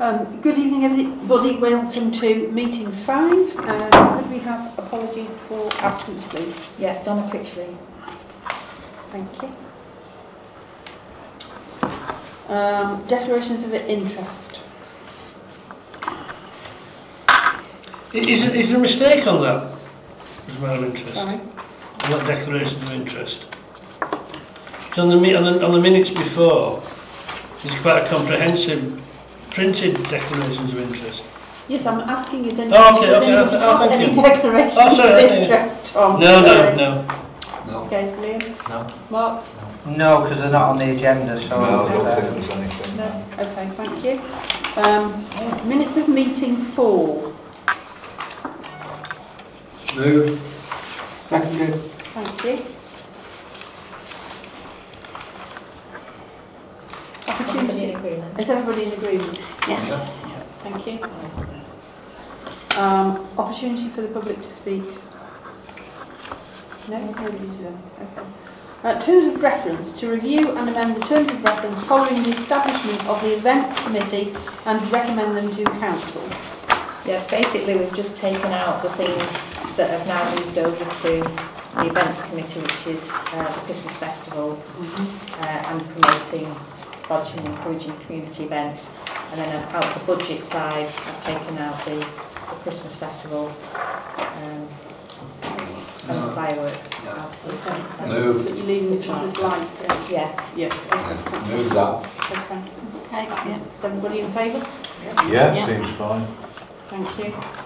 Um, good evening everybody, welcome to meeting five. Um, could we have apologies for absence please? Yeah, Donna Critchley. Thank you. Um, declarations of interest. Is, there, is there a mistake on that? As a matter of interest? Sorry. On that declaration of interest? On the, on the, on the minutes before, there's quite a comprehensive printed declarations of interest. Yes, I'm asking is any, Oh, okay, does okay, anybody oh, have any you. declarations Oh, sorry, of interest, Tom? No, no, no. No. Okay, Liam? No. Mark? No, because they're not on the agenda, so... No, I don't uh, think there's anything. No. Okay, thank you. Um, minutes of meeting four. Move. Seconded. Thank you. Opportunity. Is everybody in agreement? Yes. Thank you. Um, opportunity for the public to speak? No. Okay. Uh, terms of reference, to review and amend the terms of reference following the establishment of the events committee and recommend them to council. Yeah, basically we've just taken out the things that have now moved over to the events committee, which is uh, the Christmas festival uh, and promoting, lodging, and encouraging community events. And then out the budget side, I've taken out the, the Christmas festival um, and the uh-huh. fireworks. Yeah. Okay. Move. But you're leaving the Christmas lights in? Yeah. Yes. Okay. Move that. Okay. Okay. Yeah. Is everybody in favour? Yeah, yeah. seems fine. Thank you.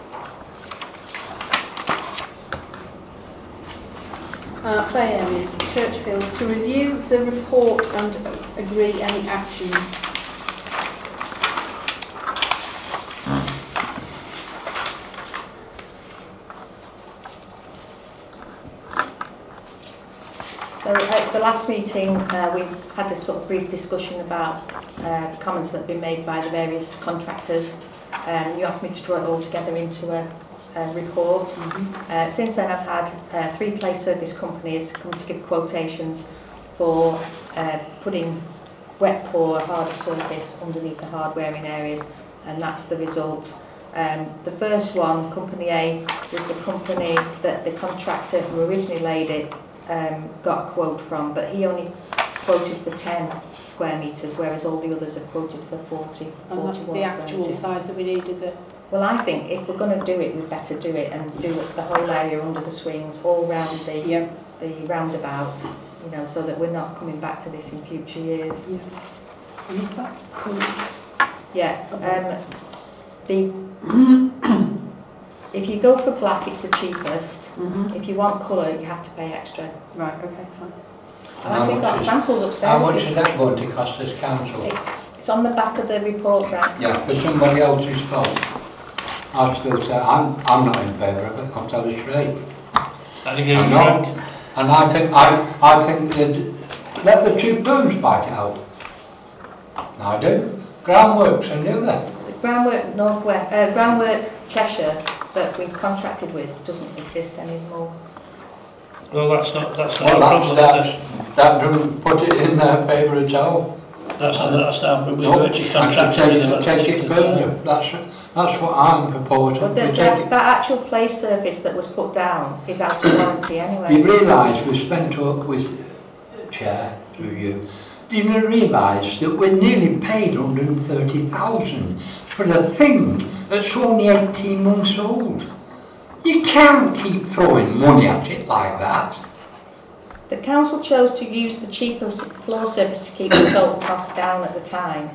Uh, play areas, church fields, to review the report and agree any actions. So at the last meeting, uh, we had a sort of brief discussion about uh, comments that have been made by the various contractors. Um, you asked me to draw it all together into a, a report. Uh, since then, I've had uh, three play surface companies come to give quotations for uh, putting wet pour harder surface underneath the hard wearing areas, and that's the result. Um, the first one, Company A, was the company that the contractor who originally laid it um, got a quote from, but he only quoted for 10 square metres, whereas all the others have quoted for 40, And 41 that's the actual size that we need, is it? Well, I think if we're going to do it, we'd better do it and do the whole area under the swings, all round the, Yeah. the roundabout, you know, so that we're not coming back to this in future years. Yeah. And is that cool? Yeah, um, the, if you go for black, it's the cheapest. Mm-hmm. If you want colour, you have to pay extra. Right, okay, fine. I've actually got is- samples upstairs. How much is that going to cost this council? It's, it's on the back of the report, right? Yeah, for somebody else's fault. I still say, I'm, I'm not in favour of it, I'll tell you straight. I think I'm not. And I think, I, I think that, let the two firms bite it out. I do. Groundworks and the other. Groundwork Northwest, uh, groundwork Cheshire that we've contracted with doesn't exist anymore. Well, that's not, that's not Well, our that's, problem, is that, that doesn't put it in their favour at all. That's not, that's our, but we've No, actually I contracted can with them. take, take it further, that's, that's what I'm proposing. But the, We it- that actual play surface that was put down is out of warranty anyway. Do you realise we spent up with Chair through you? Do you realise that we're nearly paid 130,000 for a thing that's only 18 months old? You can't keep throwing money at it like that. The council chose to use the cheapest floor surface to keep the total cost down at the time.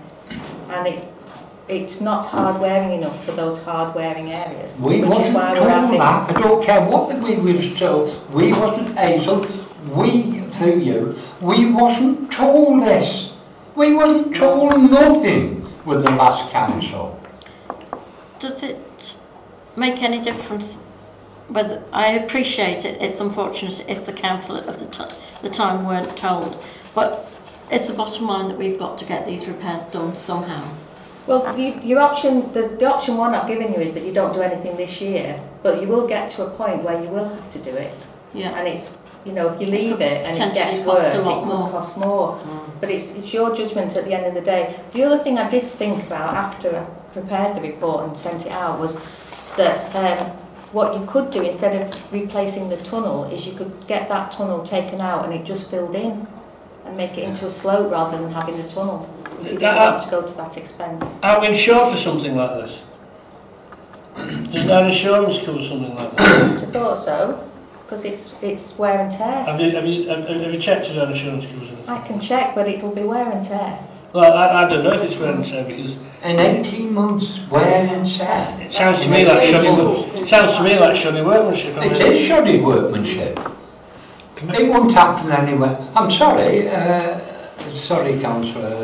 And it, it's not hard wearing enough for those hard wearing areas. We wasn't told that. I don't care what the we was told. We wasn't able. We through you. We wasn't told this. We wasn't told nothing with the last council. Does it make any difference whether, I appreciate it, it's unfortunate if the council of the, ti the time weren't told, but it's the bottom line that we've got to get these repairs done somehow. Well, you, your option, the, the option one I've given you is that you don't do anything this year, but you will get to a point where you will have to do it. Yeah. And it's, you know, if you leave it and it gets worse, it could more. cost more. But it's, it's your judgment at the end of the day. The other thing I did think about after prepared the report and sent it out was that um, what you could do instead of replacing the tunnel is you could get that tunnel taken out and it just filled in and make it into a slope rather than having a tunnel. If you didn't want to go to that expense. Are we insured for something like this? Does our insurance cover something like this? I thought so, because it's it's wear and tear. Have you, have you, have, have you checked if our insurance covers anything? I can check, but it'll be wear and tear. Well, I, I don't know if it's wear and tear because In 18 months, wear and tear. it sounds to me like shoddy work. It sounds to me like shoddy workmanship. I It mean, is shoddy workmanship. It won't happen anywhere. I'm sorry, uh, sorry, Councillor Mayor, but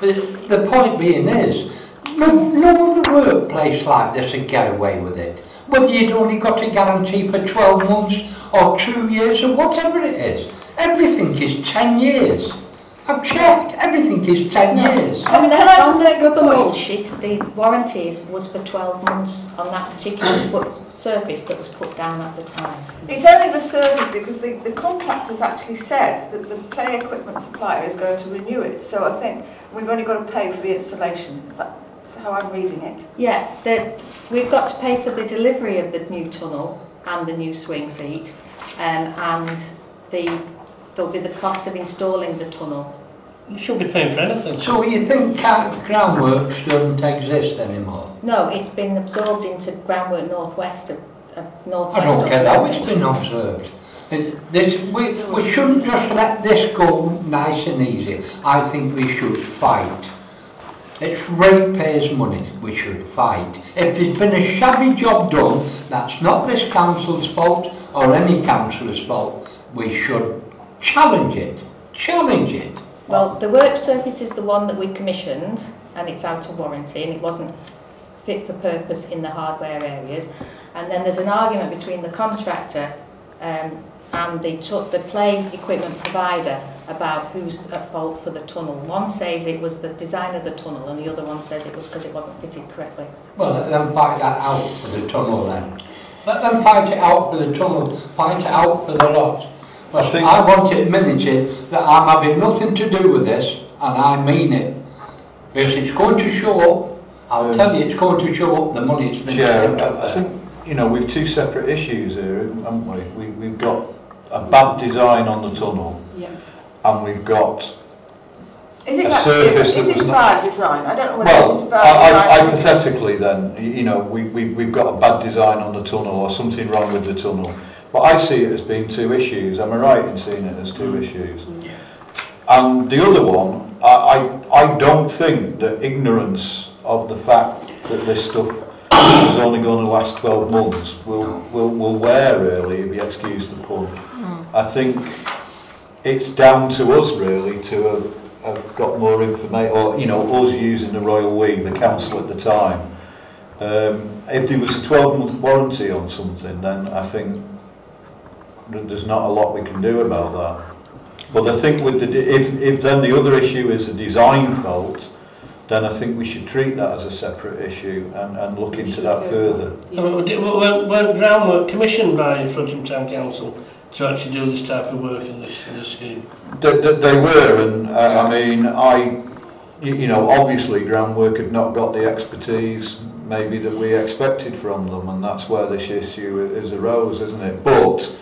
The point being is, no, no other workplace like this would get away with it. Whether you'd only got a guarantee for 12 months or two years or whatever it is. Everything is 10 years. I've checked, everything is 10 years. I mean, Can I just make a the point? rule the warranty was for 12 months on that particular bu- surface that was put down at the time. It's only the service because the, the contractor's actually said that the play equipment supplier is going to renew it. So I think we've only got to pay for the installation. Is that is how I'm reading it? Yeah, the, we've got to pay for the delivery of the new tunnel and the new swing seat, um, and the, there'll be the cost of installing the tunnel. you shouldn't be paying for anything. So you think ca- groundworks don't exist anymore? No, it's been absorbed into Groundwork Northwest of, of Northwest. I don't care how it's been observed. It- This, we, we shouldn't just let this go nice and easy. I think we should fight. It's ratepayers' money, we should fight. If there's been a shabby job done, that's not this council's fault or any councillor's fault. We should challenge it, challenge it. Well, the work surface is the one that we commissioned, and it's out of warranty, and it wasn't fit for purpose in the hardware areas. And then there's an argument between the contractor um, and the, the play equipment provider about who's at fault for the tunnel. One says it was the design of the tunnel, and the other one says it was because it wasn't fitted correctly. Well, let them fight that out for the tunnel then. Let them fight it out for the tunnel, fight it out for the lot. I I want it minuted that I'm having nothing to do with this, and I mean it. Because it's going to show up, I'll Um, tell you, it's going to show up the money it's been Chair, spent I I there. think, you know, we've two separate issues here, haven't we? we? We've got a bad design on the tunnel Yeah. and we've got, Is it A surface is that it was bad design? I don't know whether it's well, bad I- I- design. hypothetically then, you know, we, we, we've got a bad design on the tunnel or something wrong with the tunnel. But I see it as being two issues, am I right in seeing it as two issues? And the other one, I, I, I don't think that ignorance of the fact that this stuff is only going to last 12 months will, will, will wear really, if you excuse the pun. I think it's down to us really to have, have got more information, or you know, us using the Royal We, the council at the time. Um, if there was a 12 month warranty on something, then I think there's not a lot we can do about that. But I think with the, if, if then the other issue is a design fault, then I think we should treat that as a separate issue and, and look into that further. I mean, weren't, weren't groundwork commissioned by Frodsham Town Council to actually do this type of work in this, in this scheme? They, they, they were, and uh, I mean, I, you, you know, obviously groundwork had not got the expertise maybe that we expected from them, and that's where this issue is arose, isn't it? But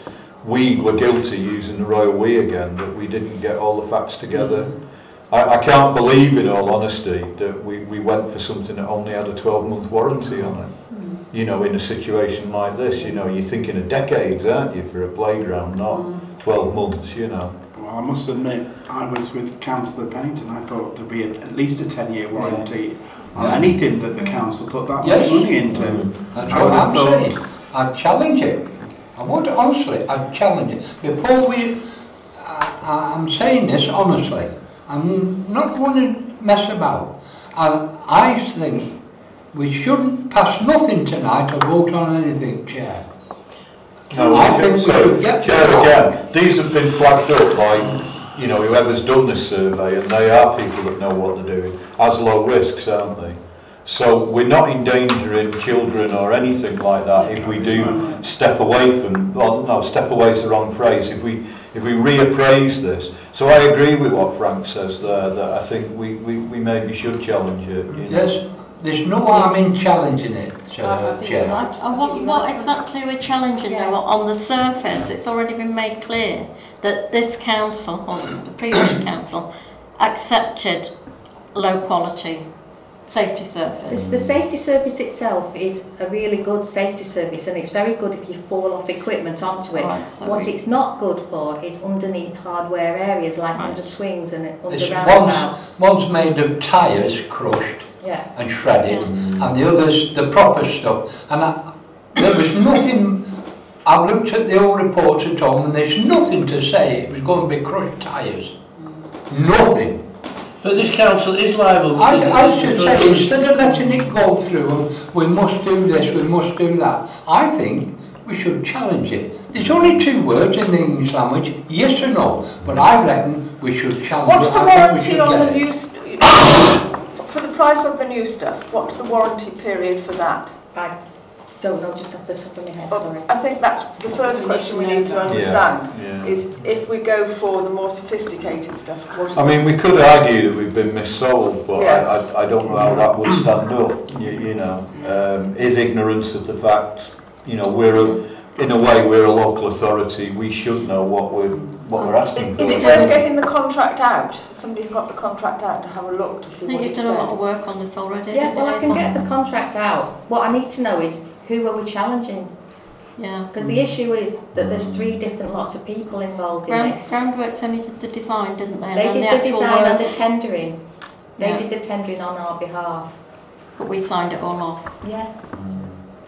we were guilty using the royal we again, that we didn't get all the facts together. Mm-hmm. I, I can't believe, in all honesty, that we, we went for something that only had a 12-month warranty on it. Mm. You know, in a situation like this, you know, you're thinking of decades, aren't you, for a playground, not mm-hmm. mm. 12 months, you know. Well, I must admit, I was with Councillor Pennington, I thought there'd be at least a 10-year warranty yeah. on yeah. anything that the council put that yes. much money into. Mm. That's I what I'm thought, saying. I'd challenge it. I would, honestly, I'd challenge it. Before we, I, I'm saying this honestly, I'm not going to mess about. I, I think we shouldn't pass nothing tonight or vote on anything, Chair. No, I we think should get Chair, again, these have been flagged up by, you know, whoever's done this survey, and they are people that know what they're doing, as low risks, aren't they? So we're not endangering children or anything like that if we do step away from, well, no, step away is the wrong phrase, if we, if we reappraise this. So I agree with what Frank says there, that I think we, we, we maybe should challenge it. You know? There's, there's no harm in challenging it, uh, Chair. Right. And what, what exactly we're challenging yeah. though, on the surface, it's already been made clear that this council, or the previous council, accepted low quality safety surface. The, the safety service itself is a really good safety service and it's very good if you fall off equipment onto it. Right, so what we... it's not good for is underneath hardware areas like right. under swings and under it's roundabouts. One's, one's made of tyres crushed yeah. and shredded yeah. Mm. and the others the proper stuff and I, there was nothing I've looked at the old reports at home and there's nothing to say it was going to be crushed tyres. Mm. Nothing. But this council is liable. I, I should say, instead of letting it go through, we must do this, we must do that, I think we should challenge it. There's only two words in the English language, yes or no, but I reckon we should challenge What's it. What's the warranty on the new... for the price of the new stuff, what's the warranty period for that? Right. Don't know just off the top of my head, sorry. I think that's the first question we need to understand, Yeah. is if we go for the more sophisticated stuff, what is I mean, we could argue that we've been missold, but Yeah. I, I, I don't know how that would stand up, you, you know. Um, is ignorance of the fact, you know, we're a, in a way, we're a local authority, we should know what we're, what we're asking for. Is it worth getting the contract out? Somebody's got the contract out to have a look to see So what you've it done a lot said. of work on this already? Yeah, well, I can get the contract out. What I need to know is who are we challenging? Yeah. Because the issue is that there's three different lots of people involved in Ground, this. Groundworks only did the design, didn't they? And They then did the actual design work, and the tendering. They Yeah. did the tendering on our behalf. But we signed it all off. Yeah.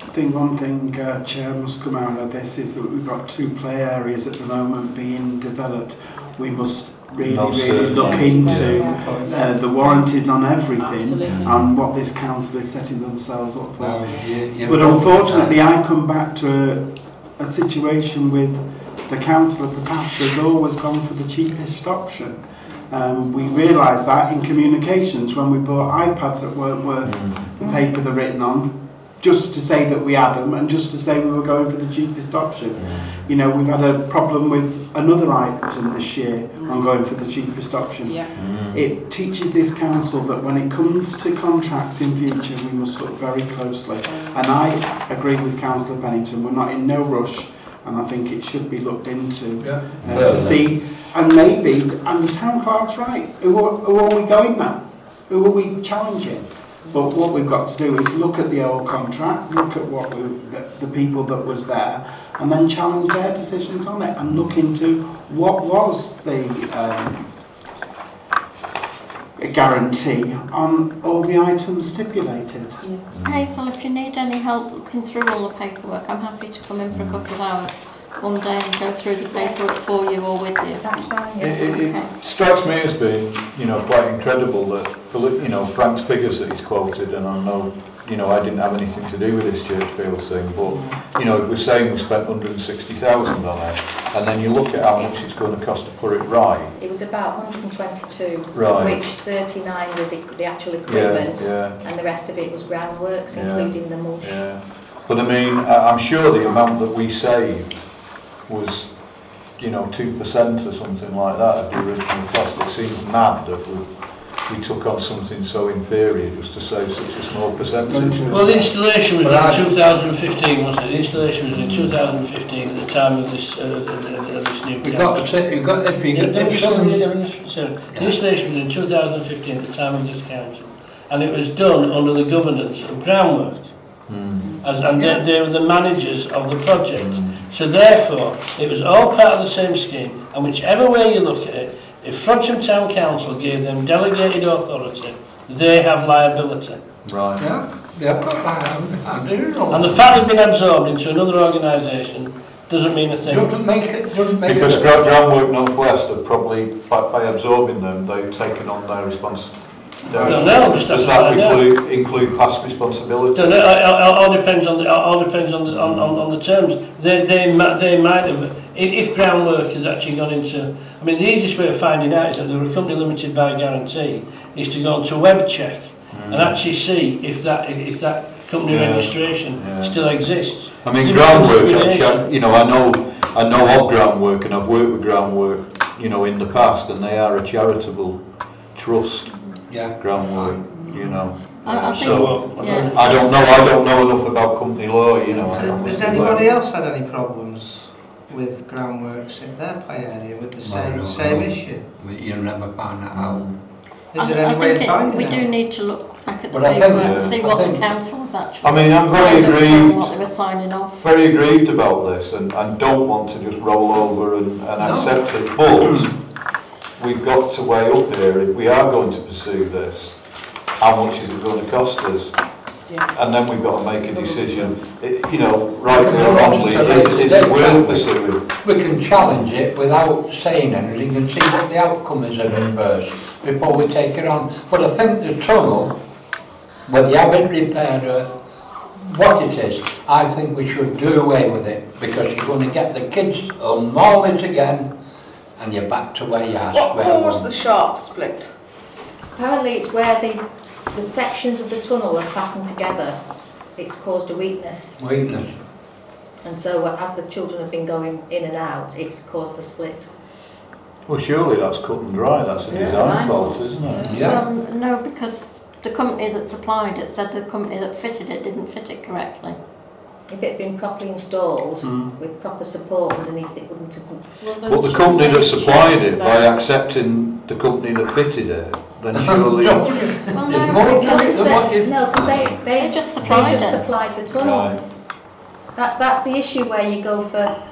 I think one thing, uh, Chair, must come out of this is that we've got two play areas at the moment being developed. We must really, really look into uh, the warranties on everything Absolutely. and what this council is setting themselves up for. Well, you, you but unfortunately, I come back to a, a situation with the council of the past has always gone for the cheapest option. Um, we realised that in communications when we bought iPads that weren't worth mm. the paper they're written on just to say that we had them and just to say we were going for the cheapest option. You know, we've had a problem with another item this year on going for the cheapest option. Yeah. It teaches this council that when it comes to contracts in future, we must look very closely. And I agree with Councillor Pennington, we're not in no rush, and I think it should be looked into Yeah. uh, to see, and maybe, and the town clerk's right, who are, who are we going now? Who are we challenging? But what we've got to do is look at the old contract, look at what we, the, the people that was there, and then challenge their decisions on it and look into what was the um, guarantee on all the items stipulated. Yeah. Hazel, if you need any help looking through all the paperwork, I'm happy to come in for a couple of hours. One day and go through the paperwork for you or with you. That's fine, It, yeah. it, Okay. it strikes me as being, you know, quite incredible that, you know, Frank's figures that he's quoted, and I know, you know, I didn't have anything to do with this Churchfield thing, but, you know, if we're saying we spent 160,000 on it, and then you look at how much it's going to cost to put it right, It was about 122, Right. of which 39 was e- the actual equipment, yeah, and the rest of it was groundworks, Yeah. including the mulch. yeah. But I mean, I- I'm sure the amount that we saved was, you know, 2% or something like that of the original cost. It seems mad that we, we took on something so inferior just to save such a small percentage. Well, the installation was but in 2015, wasn't it? The installation was in 2015 at the time of this, uh, of this new we've got, we got every... Yeah, the installation was in 2015 at the time of this council, and it was done under the governance of groundwork. Mm. As, and they, they were the managers of the project. So therefore, it was all part of the same scheme, and whichever way you look at it, if Frodsham Town Council gave them delegated authority, they have liability. Right. yeah, they've got that, I'm- I'm doing it all. And the fact they've been absorbed into another organisation doesn't mean a thing. Doesn't make it, doesn't make Because it. Gra- Groundwork North West have probably, by, by absorbing them, they've taken on their respons. Don't know, just Does that include, include past responsibility? So it all, depends on the all depends on the on, on, on the terms. They they mi- they might have if, if groundwork has actually gone into. I mean, the easiest way of finding out is that they're a company limited by guarantee is to go onto web check and mm. actually see if that if that company Yeah, registration yeah. still exists. I mean, groundwork, actually, you know, I know, I know of groundwork and I've worked with groundwork, you know, in the past and they are a charitable trust, Yeah. groundwork. you know. I, I think, So, yeah. I don't know, I don't know enough about company law, you know. I don't Has know. anybody else had any problems with groundworks in their play area with the same, no, same no. issue? We- You'll never find that out. I, Is th- there I any way of think it, finding we out? do need to look back at the But I think, paperwork and see I what think- the council was actually I mean, I'm very signing up to and aggrieved. what they were signing off. very aggrieved about this and, and don't want to just roll over and, and No. accept it. But we've got to weigh up here, if we are going to pursue this, how much is it going to cost us? And then we've got to make a decision, It- you know, rightly or wrongly, is, is it worth pursuing? We can challenge it without saying anything and see what the outcome is of it first, before we take it on. But I think the tunnel, with the haven't repaired earth, what it is, I think we should do away with it, because you're going to get the kids on mileage again, and you're back to where you are. What square caused one. the sharp split? Apparently it's where the, the sections of the tunnel are fastened together. It's caused a weakness. Weakness. And so uh, as the children have been going in and out, it's caused a split. Well, surely that's cut and dry, that's a Yeah, design design fault, isn't it? Yeah. Well, no, because the company that supplied it said the company that fitted it didn't fit it correctly. If it had been properly installed Mm. with proper support underneath, it wouldn't have been. But the company that supplied it, by accepting the company that fitted it, then surely... Well, It's no, more because than they, no, they, they, they just they supplied just supplied the tunnel. Right. That, that's the issue where you go for,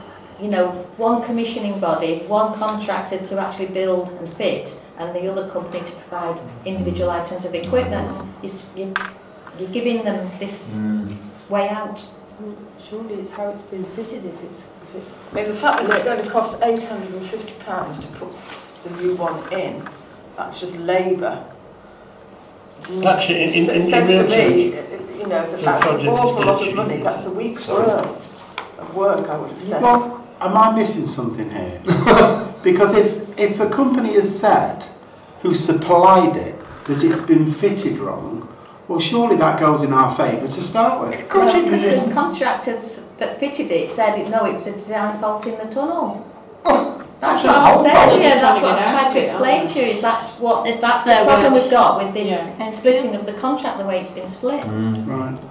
you know, one commissioning body, one contractor to actually build and fit, and the other company to provide individual items of equipment. You, you, you're giving them this Mm. way out. Surely it's how it's been fitted if it's, if it's... I mean, the fact that it's going to cost £850 to put the new one in, that's just labour. Actually, in- in- in- It says in to real me, terms, you know, that that's an awful lot of money, that's a week's Sorry. worth of work, I would have said. Well, am I missing something here? because if, if a company has said, who supplied it, that it's been fitted wrong, well, surely that goes in our favour to start with. No, because the contractors that fitted it said, it, no, it was a design fault in the tunnel. That's That's what I've said to you, that's what I've out tried to explain to you, is that's what, It's that's the problem words. we've got with this Yeah. splitting of the contract, the way it's been split. Mm. Right. You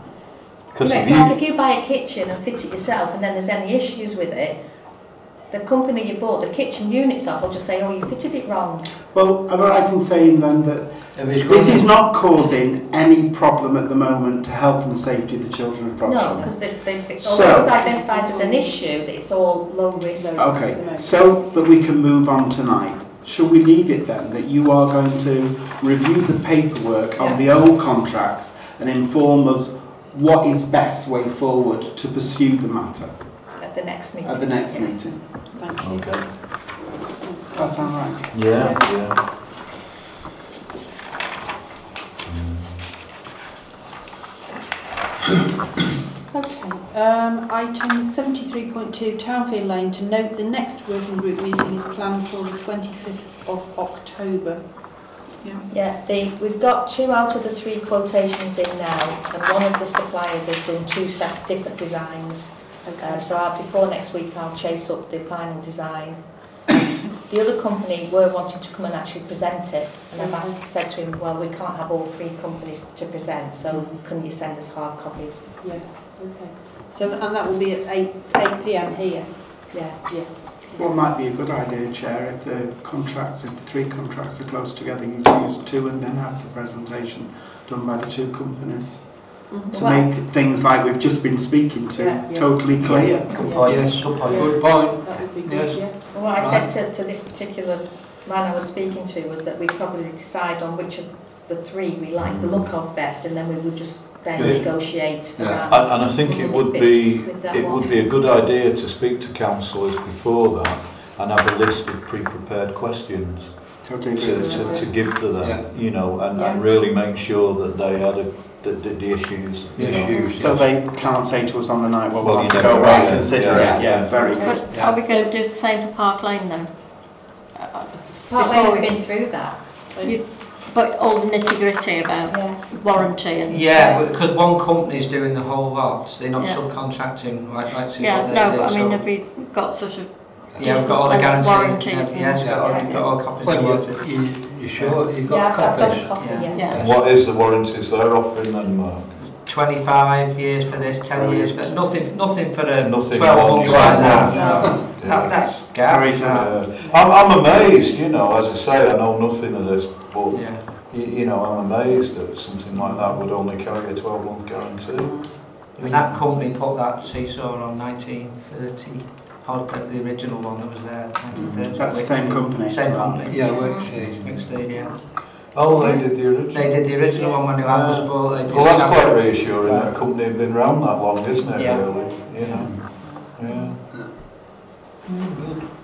Because know, it's like you, if you buy a kitchen and fit it yourself and then there's any issues with it, the company you bought the kitchen units off will just say, oh, you fitted it wrong. Well, am I right in saying then that this is not causing any problem at the moment to health and safety of the children of No, because they, they, although So- it was identified as an issue, that it's all low risk. Okay, so that we can move on tonight, shall we leave it then that you are going to review the paperwork on the old contracts and inform us what is best way forward to pursue the matter At the next meeting. at the next Yeah. meeting? Thank you. okay, Does that sound right? yeah, yeah. Okay, um, item seventy-three point two, Townfield Lane, to note the next working group meeting is planned for the twenty-fifth of October. Yeah, the, we've got two out of the three quotations in now, and one of the suppliers has done two different designs. Okay. Um, so I'll, before next week I'll chase up the final design. the other company were wanting to come and actually present it and I've asked, said to him, well we can't have all three companies to present so can you send us hard copies? Yes, okay. So and that will be at 8, 8 p.m. here? Yeah. yeah. What might be a good idea, Chair, if the contracts, if the three contracts are close together, you can use two and then have the presentation done by the two companies. Mm-hmm. to Well- make things like we've just been speaking to Yeah, yeah. totally clear. Good Yeah. point. Yes, Good point. good point. That would be Yes. yeah. Well, what I said to, to this particular man I was speaking to was that we'd probably decide on which of the three we like the look of best, and then we would just then Good. negotiate Yeah. And, and I think it would be, it one. would be a good idea to speak to councillors before that and have a list of pre-prepared questions Totally to, to, to give to Yeah. them, you know, and, Yeah. and really make sure that they had a, the, the, the issues, you The know. issues. So they can't say to us on the night, well, we'll Well, have to go never away and consider yeah. it. Yeah, very good. But are we going to do the same for Park Lane then? Part Before Lane we- have been through that. You- But all the nitty gritty about Yeah. warranty and... Yeah, because one company's doing the whole lot, so they're not Yeah. subcontracting like like Yeah, they no, do, but I mean, so- have we got sort of Yeah, we've got all the guarantees. warranty Yeah, and yes, things, we've got all, yeah. we've got all copies of Well, warranty. you, You sure you've got yeah, copies? I've got a copy, yeah. yeah. What is the warranties they're offering then, Mark? 25 years for this, 10 years for nothing, nothing for a nothing 12 months right now. No. No. That, that's garbage. Yeah. I'm, I'm amazed, you know, as I say, I know nothing of this, but yeah. you, you know, I'm amazed that something like that would only carry a 12 month guarantee. I mean, that company put that seesaw on 1930 part of the original one that was there. Mm. That's the same company. Same company. Yeah, Wicksteed. Wicksteed, yeah. Oh, they did the original. They did the original one when they were They did Well, that's quite reassuring that a company had been around that long, isn't it, yeah. really? You know? Yeah. yeah. Mm -hmm.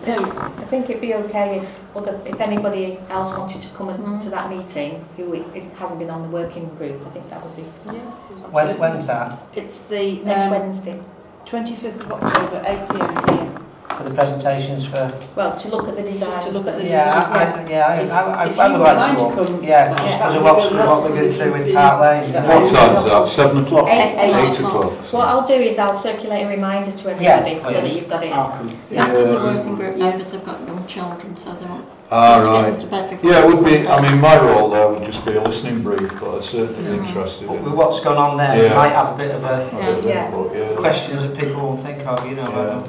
So I think it'd be okay if other, if anybody else wanted to come Mm. to that meeting who is, hasn't been on the working group. I think that would be yes, When, when's that? it's the next um, Wednesday. 25th of October, 8 p.m. here. For the presentations for... Well, to look at the designs. To look at the Yeah, design, I, I- yeah, I, If- I, I, if I you would would like like to to walk. come, Yeah, that because would of be what's, what we're going through with you- Park Lane. Yeah. What time's that? 7 o'clock? Eight, eight. 8 o'clock. What I'll do is I'll circulate a reminder to Yeah, everybody so that you've got it. I'll come. Most of the working group members have got young children, so they want Ah, to get them right. to bed before. Yeah, it would be, I mean, my role there would just be a listening brief, but I'm certainly Mhm. interested But in with what's gone on there, we Yeah. might have a bit of a it. Yeah. But, yeah. questions that people won't think of, you know. I Yeah.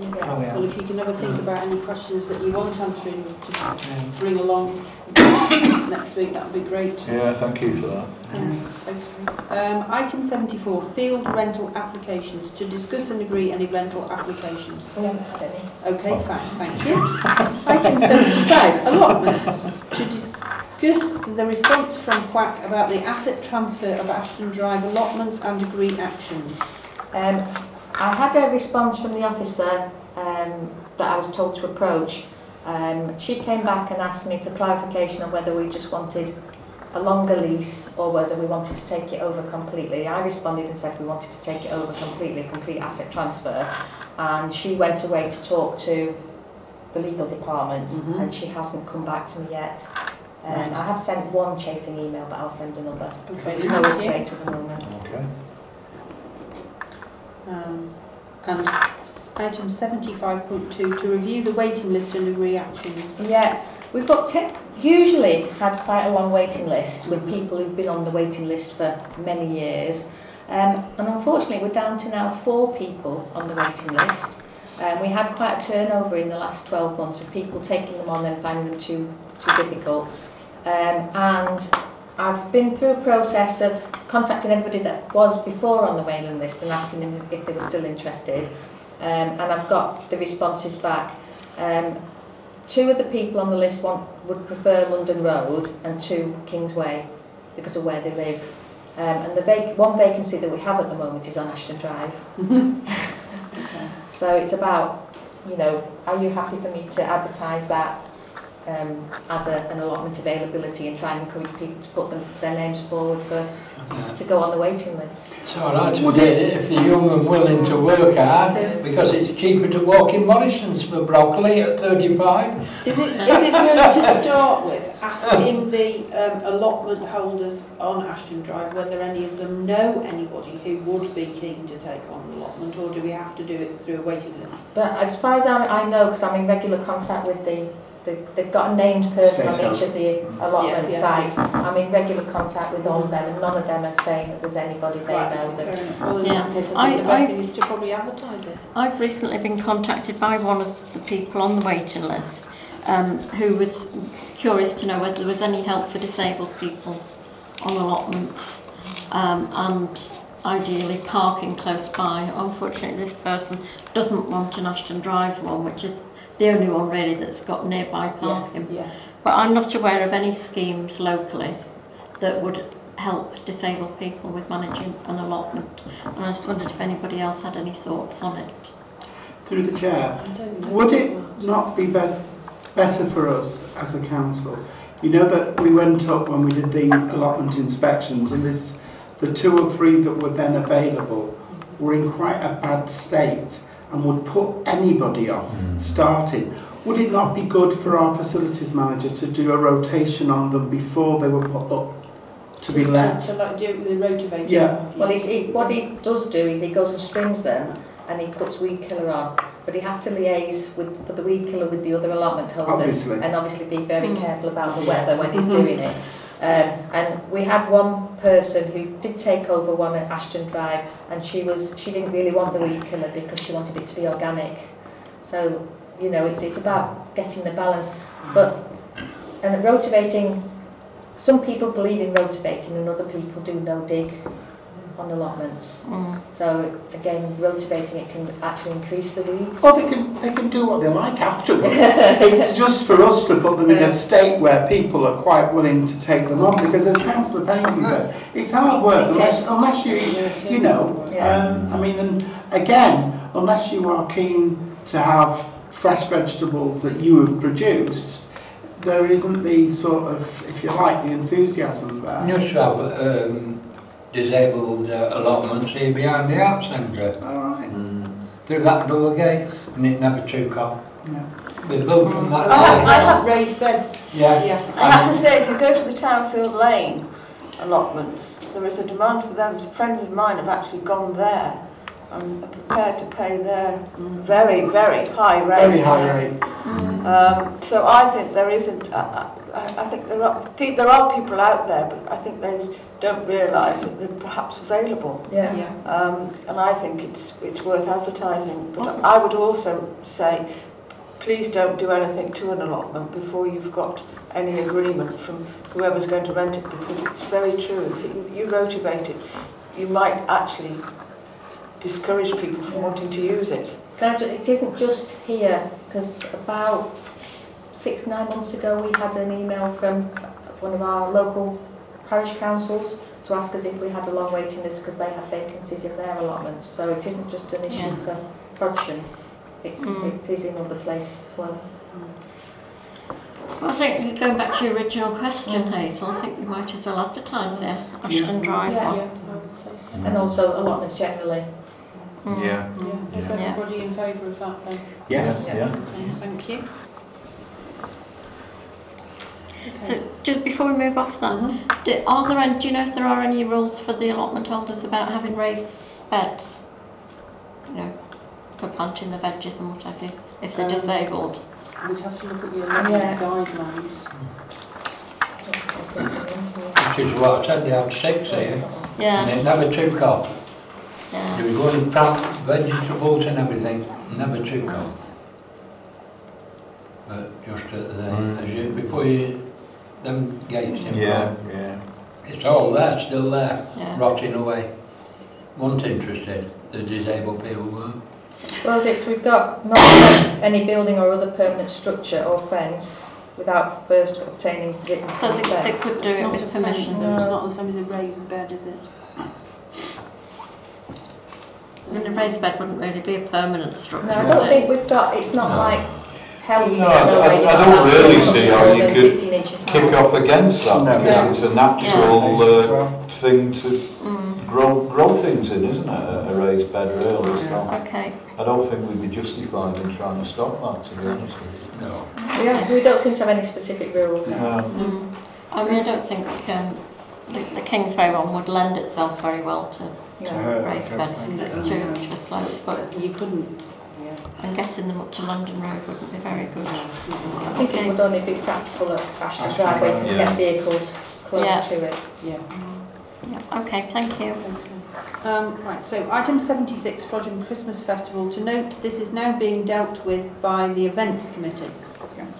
Don't- Yeah. Oh, Well, if you can ever think about any questions that you want answering to Yeah. bring along next week, that would be great. Yeah, thank you for that. Thanks. Okay. Um, item 74, field rental applications. To discuss and agree any rental applications. We haven't had any. Okay, fine, thank you. Item 75, allotments. To discuss the response from CWaC about the asset transfer of Ashton Drive allotments and agree actions. Um, I had a response from the officer um, that I was told to approach. Um, she came back and asked me for clarification on whether we just wanted a longer lease or whether we wanted to take it over completely. I responded and said we wanted to take it over completely, complete asset transfer. And she went away to talk to the legal department Mhm. and she hasn't come back to me yet. Um, Right. I have sent one chasing email, but I'll send another. Okay, There's no update at the moment. Okay. Um, and item 75.2 to review the waiting list and agree actions. Yeah, we've got usually had quite a long waiting list with mm-hmm. people who've been on the waiting list for many years. Um, and unfortunately, we're down to now four people on the waiting list. Um, we had quite a turnover in the last 12 months of people taking them on and finding them too, too difficult. Um, and I've been through a process of contacting everybody that was before on the waiting list and asking them if they were still interested. Um, and I've got the responses back. Um, Two of the people on the list want, would prefer London Road and two Kingsway because of where they live. Um, and the vac- one vacancy that we have at the moment is on Ashton Drive. So it's about, you know, are you happy for me to advertise that um, as a, an allotment availability and try and encourage people to put them, their names forward for to go on the waiting list? It's all right to do it if they're young and willing to work hard, because it's cheaper to walk in Morrison's for broccoli at 35. Is it, is it worth to start with asking the um, allotment holders on Ashton Drive whether any of them know anybody who would be keen to take on an allotment or do we have to do it through a waiting list? But as far as I, I know, because I'm in regular contact with the, the they've got a named person on each of the allotment Yes, yeah. sites. I'm in regular contact with all of them, and none of them are saying that there's anybody they Right, know that's. enough. Well, in Yeah. that case, I I- think the best I- thing is to probably advertise it. I've recently been contacted by one of the people on the waiting list um, who was curious to know whether there was any help for disabled people on allotments um, and ideally parking close by. Unfortunately, this person doesn't want an Ashton Drive one, which is the only one really that's got nearby parking. yeah. But I'm not aware of any schemes locally that would help disabled people with managing an allotment. And I just wondered if anybody else had any thoughts on it. Through the chair, I don't know. would it not be, be better for us as a council? You know that we went up when we did the allotment inspections and this, the two or three that were then available were in quite a bad state and would put anybody off mm. starting. Would it not be good for our facilities manager to do a rotation on them before they were put up to be let? To, to like do it with a rotivator? Yeah. Well, he, he, what he does do is he goes and strings them and he puts weed killer on. But he has to liaise with, for the weed killer with the other allotment holders obviously. and obviously be very mm. careful about the weather when he's mm -hmm. doing it. Um, and we had one person who did take over one at Ashton Drive and she was she didn't really want the weed killer because she wanted it to be organic. So, you know, it's, it's about getting the balance. But and rotivating, some people believe in rotivating and other people do no dig. On allotments. Mm. So again, rotivating it can actually increase the weeds. Well, they can, they can do what they like afterwards. it's just for us to put them in a state where people are quite willing to take them on because as Councillor Pennington said, it's hard work It unless, unless you, you know, Yeah. um, I mean, and again, unless you are keen to have fresh vegetables that you have produced, there isn't the sort of, if you like, the enthusiasm there. Just have um, disabled uh, allotments here behind the arts centre. All right. Mm. Through that door gate, and it never took off. Yeah. We built from that I have, I have raised beds. Yeah. Yeah. I have to say, if you go to the Townfield Lane allotments, there is a demand for them. Friends of mine have actually gone there I'm prepared to pay their very, very high rates. Very high rate. Um, so I think there isn't. I, I, I think there are there are people out there, but I think they don't realise that they're perhaps available. Yeah. Yeah. Um, and I think it's it's worth advertising. But I would also say, please don't do anything to an allotment before you've got any agreement from whoever's going to rent it, because it's very true. If you, you rotivate it, you might actually discourage people from wanting to use it. Can It isn't just here, because about six, nine months ago, we had an email from one of our local parish councils to ask us if we had a long waiting list because they had vacancies in their allotments. So it isn't just an issue Yes. for Frodsham, it's, Mm. it is in other places as well. I think going back to your original question, Hazel, I think you might as well advertise there, Ashton Drive Yeah. one. Yeah, I so. And also allotments generally. Mm. Yeah. Yeah, is Yeah. everybody in favour of that then? Yes. Yeah. Okay, thank you. So just before we move off that, do, are there any, do you know if there are any rules for the allotment holders about having raised beds? You know, for planting the veggies and what have you, if they're Um, disabled? We'd have to look at the allotment Yeah. guidelines. Which is what I said, they had six here, and Yeah, it never took off. yeah. They were going plant vegetables and everything, never took off. But just at the, Right. as you, before you, them gates in Yeah, front, yeah. it's all there, still there, Yeah. rotting away. Weren't interested, the disabled people weren't. Well, it's, we've got not any building or other permanent structure or fence without first obtaining written So they, consent. they could do it Not with a fence, permission. though, It's not the same as a raised bed, is it? I mean, a raised bed wouldn't really be a permanent structure, No, I don't it? think we've got, it's not No. like Hell's No, Pit I- I- I don't really see how you could Kick off against that No. because it's a natural Yeah. uh, thing to Mm, grow grow things in, isn't it? A a raised bed really. So okay. I don't think we'd be justified in trying to stop that. To be honest with No. We, don't- we don't seem to have any specific rules. you. Um, Mm. I mean, I don't think um, the, the Kingsway one would lend itself very well to Yeah. Raised beds because it's too much of a slope, but You couldn't, yeah. And getting them up to London Road wouldn't be very good. I think it Okay. would only be practical at Ashton Ashton Drive where you Drive, can yeah. get vehicles close Yeah. to it. Yeah. Yeah, okay, thank you. Um, right, so item 76, Frodsham Christmas Festival. To note, this is now being dealt with by the events committee.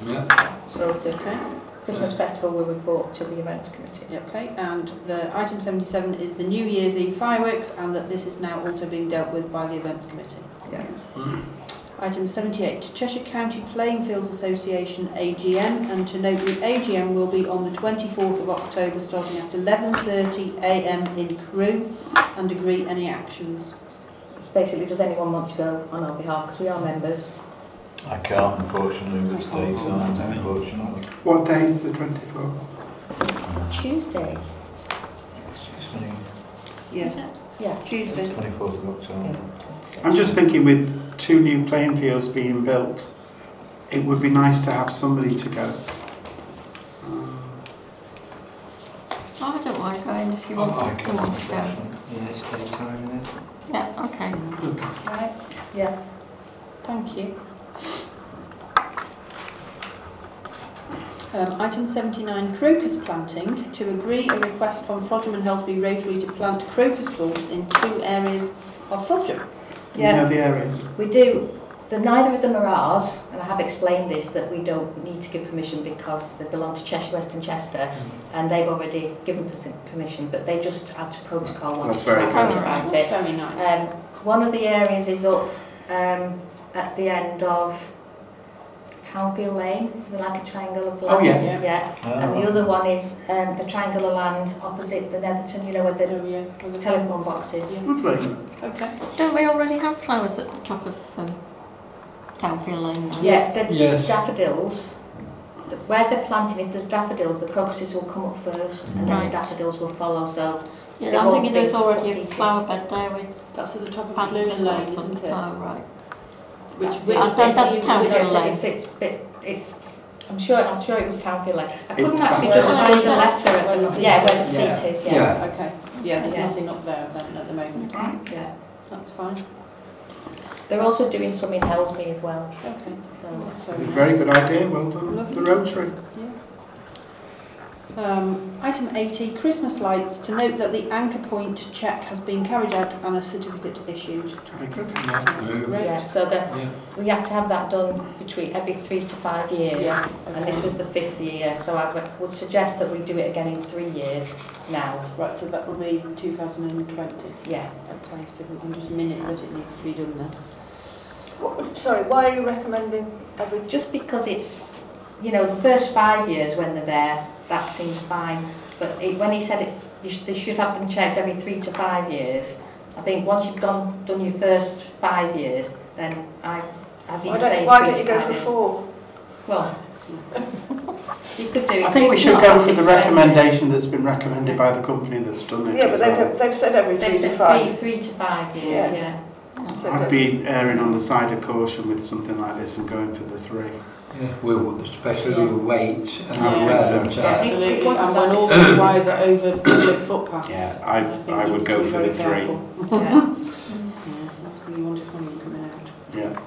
Yeah. So the Okay. Christmas festival will report to the events committee. Yeah, Okay, and the item 77 is the New Year's Eve fireworks, and that this is now also being dealt with by the events committee. Yeah. Item 78, Cheshire County Playing Fields Association AGM, and to note the AGM will be on the 24th of October starting at 11.30am in Crewe, and agree any actions. It's basically, does anyone want to go on our behalf? Because we are members. I can't, unfortunately, it's daytime, unfortunately. What day is the 24th? It's Tuesday. It's just only Yeah, Yeah. Tuesday. 24th of October. I'm just thinking with two new playing fields being built, it would be nice to have somebody to go. Um, Oh, I don't mind going if you I want, you want to go. unfortunately. Yeah, it's daytime, isn't it? Yeah, okay. Right? Yeah. Thank you. Um, item 79, crocus planting. To agree a request from Frodsham and Helsby Rotary to plant crocus bulbs in two areas of Frodsham. Yeah. You know the areas? We do. The, neither of them are ours, and I have explained this, that we don't need to give permission because they belong to Cheshire West and Chester, mm. and they've already given permission, but they just out of protocol wanted That's to very talk about it. Very nice. Um, one of the areas is up um, at the end of Townfield Lane, isn't there like a triangle of land? Oh, yes. Yeah. Yeah, and the other one is um, the triangle of land opposite the Netherton, you know, where the Oh, yeah. With the telephone box is. Yeah. Lovely. Okay. Don't we already have flowers at the top of um, Townfield Lane? now? Yes, the Yes. daffodils. Where they're planting, if there's daffodils, the crocuses will come up first, and then Right. the daffodils will follow. So Yeah, I'm thinking there's already a flower bed there with That's at the top of panthers Lane, isn't it? Oh, right. Which, That's which it. I've done bits that are you- Townfield which- it's, Lane. it's, it's, bit- it's, I'm sure, I'm sure it was Townfield Lane. I couldn't It's actually just find the letter. At the, seat yeah, where the is. seat is. Yeah. Yeah. Okay. Yeah, there's Yeah. nothing up there then at the moment. yeah. That's fine. They're also doing some in Helsby as well. Okay. So That's very nice. Very good idea. Well done. Lovely. The Rotary. Um, item 80, Christmas lights. To note that the anchor point check has been carried out and a certificate issued. Right. Yeah, so that yeah. we have to have that done between every three to five years. Yeah. Okay. And this was the fifth year, so I would suggest that we do it again in three years now. Right, so that will be 2020? Yeah. Okay, so we can just minute that it needs to be done then. What, sorry, why are you recommending everything? Just because it's, you know, the first five years when they're there, that seems fine. But it, when he said it, you sh- they should have them checked every three to five years. I think once you've done done your first five years, then I, as Why he's don't, saying, why three don't you go for years. four? Well, you could do. I think we should go that for the recommendation that's been recommended by the company that's done it. Yeah, but they've, they've said every They've three to five. Three, three to five years, Yeah. yeah. So I'd for- be erring on the side of caution with something like this and going for the three. yeah. We, especially yeah. with weight and yeah. the Yeah. and tear. Absolutely, and when all the wires are over public footpaths. Yeah, I, I, I would go for the careful. three. yeah. yeah, that's the oldest one you coming out. Yeah.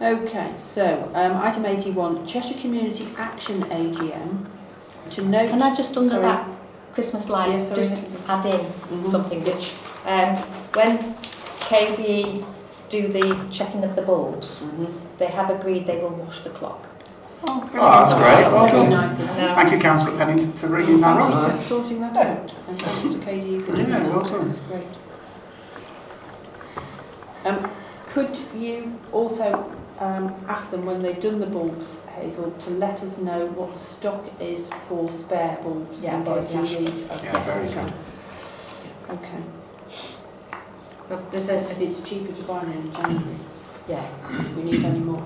Okay, so um, item 81, Cheshire Community Action AGM. To note, Can I just under sorry. that Christmas light yeah, sorry. just add in mm -hmm. something which um, when KDE do the checking of the bulbs, Mhm. they have agreed they will wash the clock. Oh, Oh, that's great. Well Very done. nice of them. No. Thank you, Councillor Pennington, for bringing that Thank up. you for sorting that out. And thanks to KDE for doing Yeah, that. well done. That's great. Um, could you also um, ask them when they've done the bulbs, Hazel, to let us know what the stock is for spare bulbs? Yeah, in for case we cash. need- okay, Yeah, very that's good. fine. Okay. But they said if it's cheaper to buy in January, yeah, we need any more.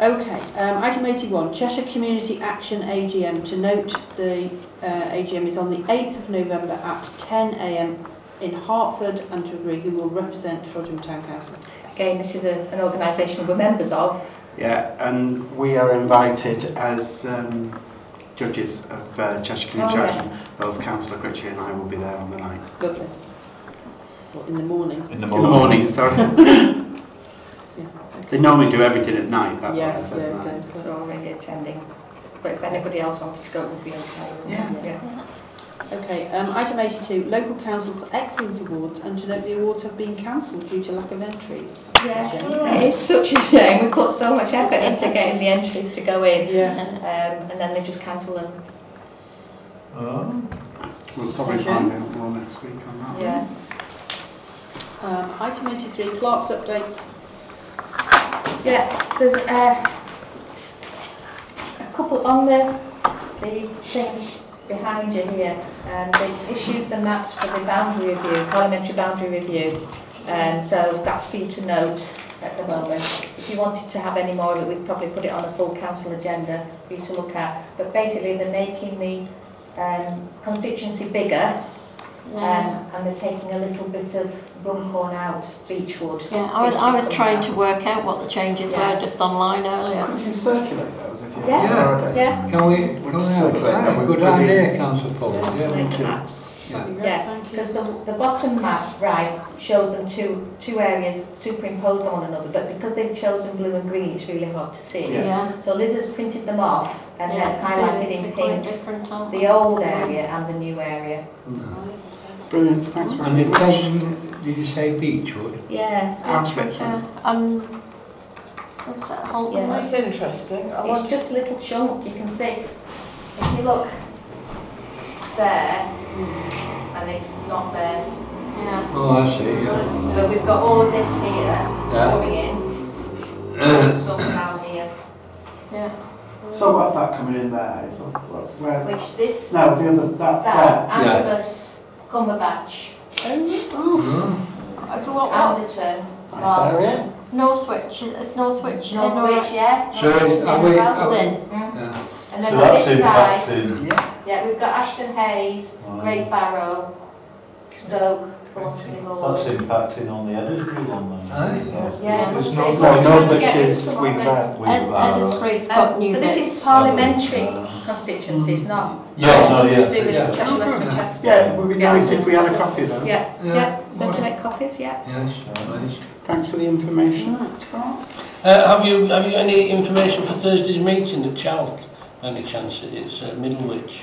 Okay, um, item 81, Cheshire Community Action AGM. To note, the uh, AGM is on the 8th of November at 10am in Hartford and to agree who will represent Frodsham Town Council. Again, this is a, an organisation we're members of. Yeah, and we are invited as um, judges of uh, Cheshire Community oh, Church, yeah. both Councillor Critchley and I will be there on the night. Lovely. Well, in the morning. In the morning, in the morning sorry. yeah. They normally do everything at night, that's yes, what I said. Yes, yeah, okay. so already attending. But if anybody else wants to go, it would be okay. Yeah. yeah. yeah. Okay, um, item 82, Local Council's Excellence Awards and to note the awards have been cancelled due to lack of entries. Yes, it is such a shame. We put so much effort into getting the entries to go in, Yeah. um, and then they just cancel them. Oh. We'll probably find out more next week on that. Yeah. Um, item 83, Clerk's updates. Yeah, there's uh, a couple on the, the thing behind you here, um, they issued the maps for the boundary review, parliamentary boundary review. Um, so that's for you to note at the moment. If you wanted to have any more of it, we'd probably put it on a full council agenda for you to look at. But basically, they're making the um, constituency bigger yeah. um, and they're taking a little bit of Runcorn out, Beechwood. Yeah, I was, I was trying down. to work out what the changes Yeah. were just online earlier. Could you circulate those if you Yeah, have yeah. Can we, can we have circulate them that? Good bloody- idea, Councillor Paul, yeah. Make you. maps. That'd be great, Yeah, thank you. because the, the bottom map, right, shows them two, two areas superimposed on one another, but because they've chosen blue and green, it's really hard to see. Yeah. Yeah. So Liz has printed them off and then Yeah, so highlighted in pink different, the old area and the new area. Brilliant, thanks And very much. Taken, did you say Beechwood? Yeah, Archwich. Yeah, and what's that, Halton Yeah. That's interesting. I it's just a little chunk, you can see. If you look there, and it's not there. Yeah. Oh, I see, yeah. But we've got all of this here Yeah. coming in, and some down here, Yeah. So what's that coming in there? Is that- where? which this, No, the other, that, that, there. Yeah. Antrobus, Comberbach, Uh, What, what? Anderton, Nice area. Marston, Northwich, is Northwich? in Northwich, yeah. So Northwich is- is are we- as are- Then, Mm. Yeah. And then So on that's this side, impacting, yeah, we've got Ashton Hayes, Right. Great Barrow, Stoke, Thornton that's impacting on the Eddisbury one Aye. then. Yeah, There's it's not No, trying to Northwich get is some with of it. that. With Ed, that. Eddisbury's got Um, new But this is parliamentary Uh, constituency, it's not No, no, yeah, to do with yeah. Cheshire West and Chester. Yeah, it would be nice if we had a copy of those. Yeah, Yeah. yeah, circulate copies, yeah. Yes, please. Thanks for the information. Uh, have you have you any information for Thursday's meeting at ChALC? Any chance it is uh, Middlewich?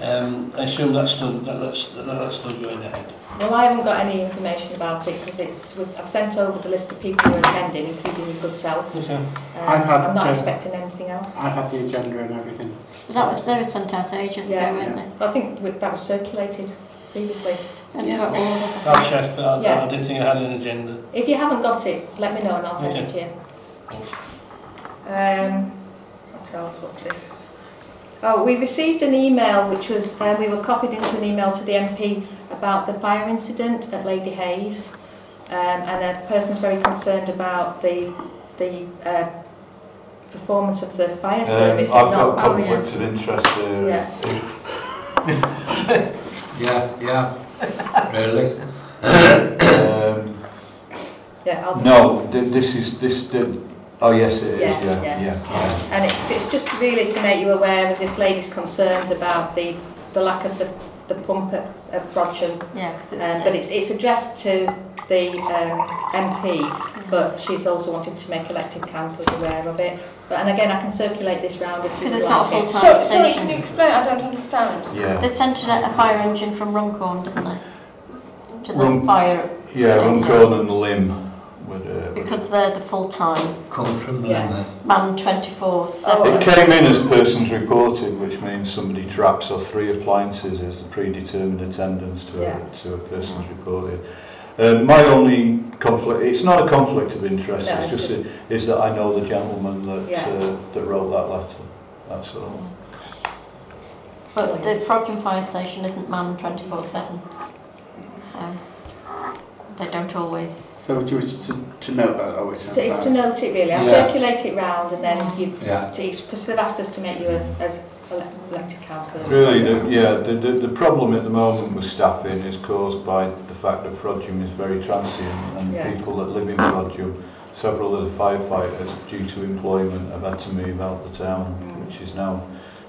Um, I assume that's still that, that's that, that's still going ahead. Well, I haven't got any information about it because it's. I've sent over the list of people who are attending, including your good self. Okay. Um, I've had. I'm not uh, expecting anything else. I've had the agenda and everything. That was there sent out ages yeah. ago, wasn't yeah. it? I think that was circulated previously. And yeah. Orders, I'll check that. Yeah. I didn't think I had an agenda. If you haven't got it, let me know and I'll send okay. it to you. Um, what else? What's this? Oh, we received an email which was, um, we were copied into an email to the MP about the fire incident at Lady Heyes. Um, and a person's very concerned about the, the uh, performance of the fire Um, service. I've not- got oh, yeah. of interest there. Yeah. Yeah, yeah. Really? Um, Yeah, I'll no, th- this is, this, the, oh yes it is, Yeah, yeah, yeah. yeah. yeah. And it's, it's just really to make you aware of this lady's concerns about the, the lack of the, the pump at, at Frodsham. Yeah, because Um, but it's, it's addressed to the um, MP, but she's also wanted to make elected councillors aware of it. But, and again, I can circulate this round if Because you it's like not a full-time so, sorry, station. can you explain? I don't understand. Yeah, They sent a, a fire engine from Runcorn, didn't they? To the Run- fire, yeah, Runcorn Hayes. and Lim would, uh, Because they're the full-time. Come from yeah. Eh? Man 24, 7. Oh, it came in as persons reported, which means somebody traps or three appliances is the predetermined attendance to, yeah. a, to a person's reported. Um, my only conflict, it's not a conflict of interest, no, it's, it's just, just a, is that I know the gentleman that, yeah. uh, that wrote that letter, that's all. But the Frogton Fire Station isn't manned 24-7, so they don't always So just to, to note that, oh, it's So it's to note it really. I'll Yeah. circulate it round and then you, Yeah. because they've asked us to make you a, as elected councillors. Really, the, yeah, the, the, the problem at the moment with staffing is caused by the fact that Frodsham is very transient and Yeah. people that live in Frodsham, several of the firefighters, due to employment, have had to move out the town, Mm. which is now,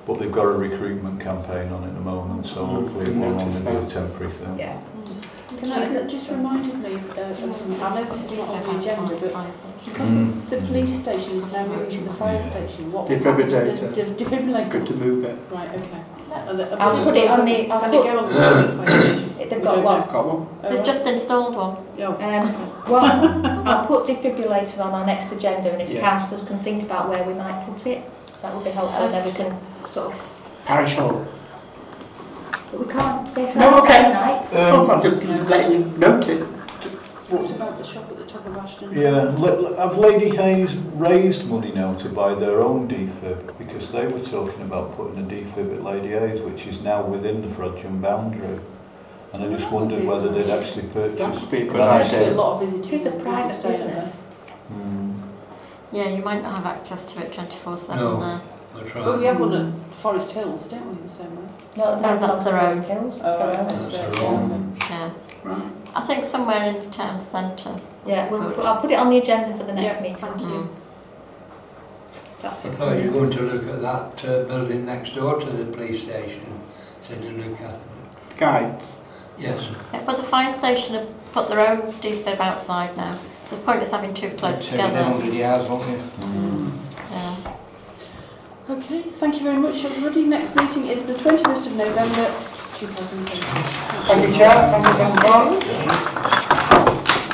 but they've got a recruitment campaign on at the moment, so Mm, hopefully it will only be a temporary thing. Yeah. Can I, that just reminded me uh, of something, I know this is not on the agenda, but because Mm. the, the police station is now moving to the fire station, what will Defibrillator. the de- defibrillator? Good to move it. Right, okay. And the- I'll put it on the- I'll Can put- it go on the fire station? They've got one. Got one? Oh, They've right. just installed one. Yeah. Um, well, I'll put defibrillator on our next agenda and if Yeah. councillors can think about where we might put it, that would be helpful and then we can sort of, Parish Hall. But we can't say something no, okay. tonight. Um, I'm just letting you note it. What's about the shop at the top of Ashton? Yeah, have Lady Hayes raised money now to buy their own defib? Because they were talking about putting a defib at Lady Hayes, which is now within the Frodsham boundary. And I just wondered whether they'd actually purchased That'd be a good. A lot of visitors. It's a private business. Mm. Yeah, you might not have access to it 24-7 no. there. That's But we have one at Forest Hills, don't we, the same way? No, No, that that's belongs their to. Forest Hills, Oh, it's right, that's That's their their. Yeah. Right. I think somewhere in the town centre. Yeah, we'll, put- I'll put it on the agenda for the next Yeah, meeting. thank Mm. That's I it. thought you were going to look at that uh, building next door to the police station. Said to look at it. Guides. Yes. Yeah, But the fire station have put their own defib outside now. The point is having two close Two within together. 100 yards, won't you? Yeah. Okay, thank you very much everybody. Next meeting is the 21st of November 2017. Thank you, Chair. Thank you, Councillor.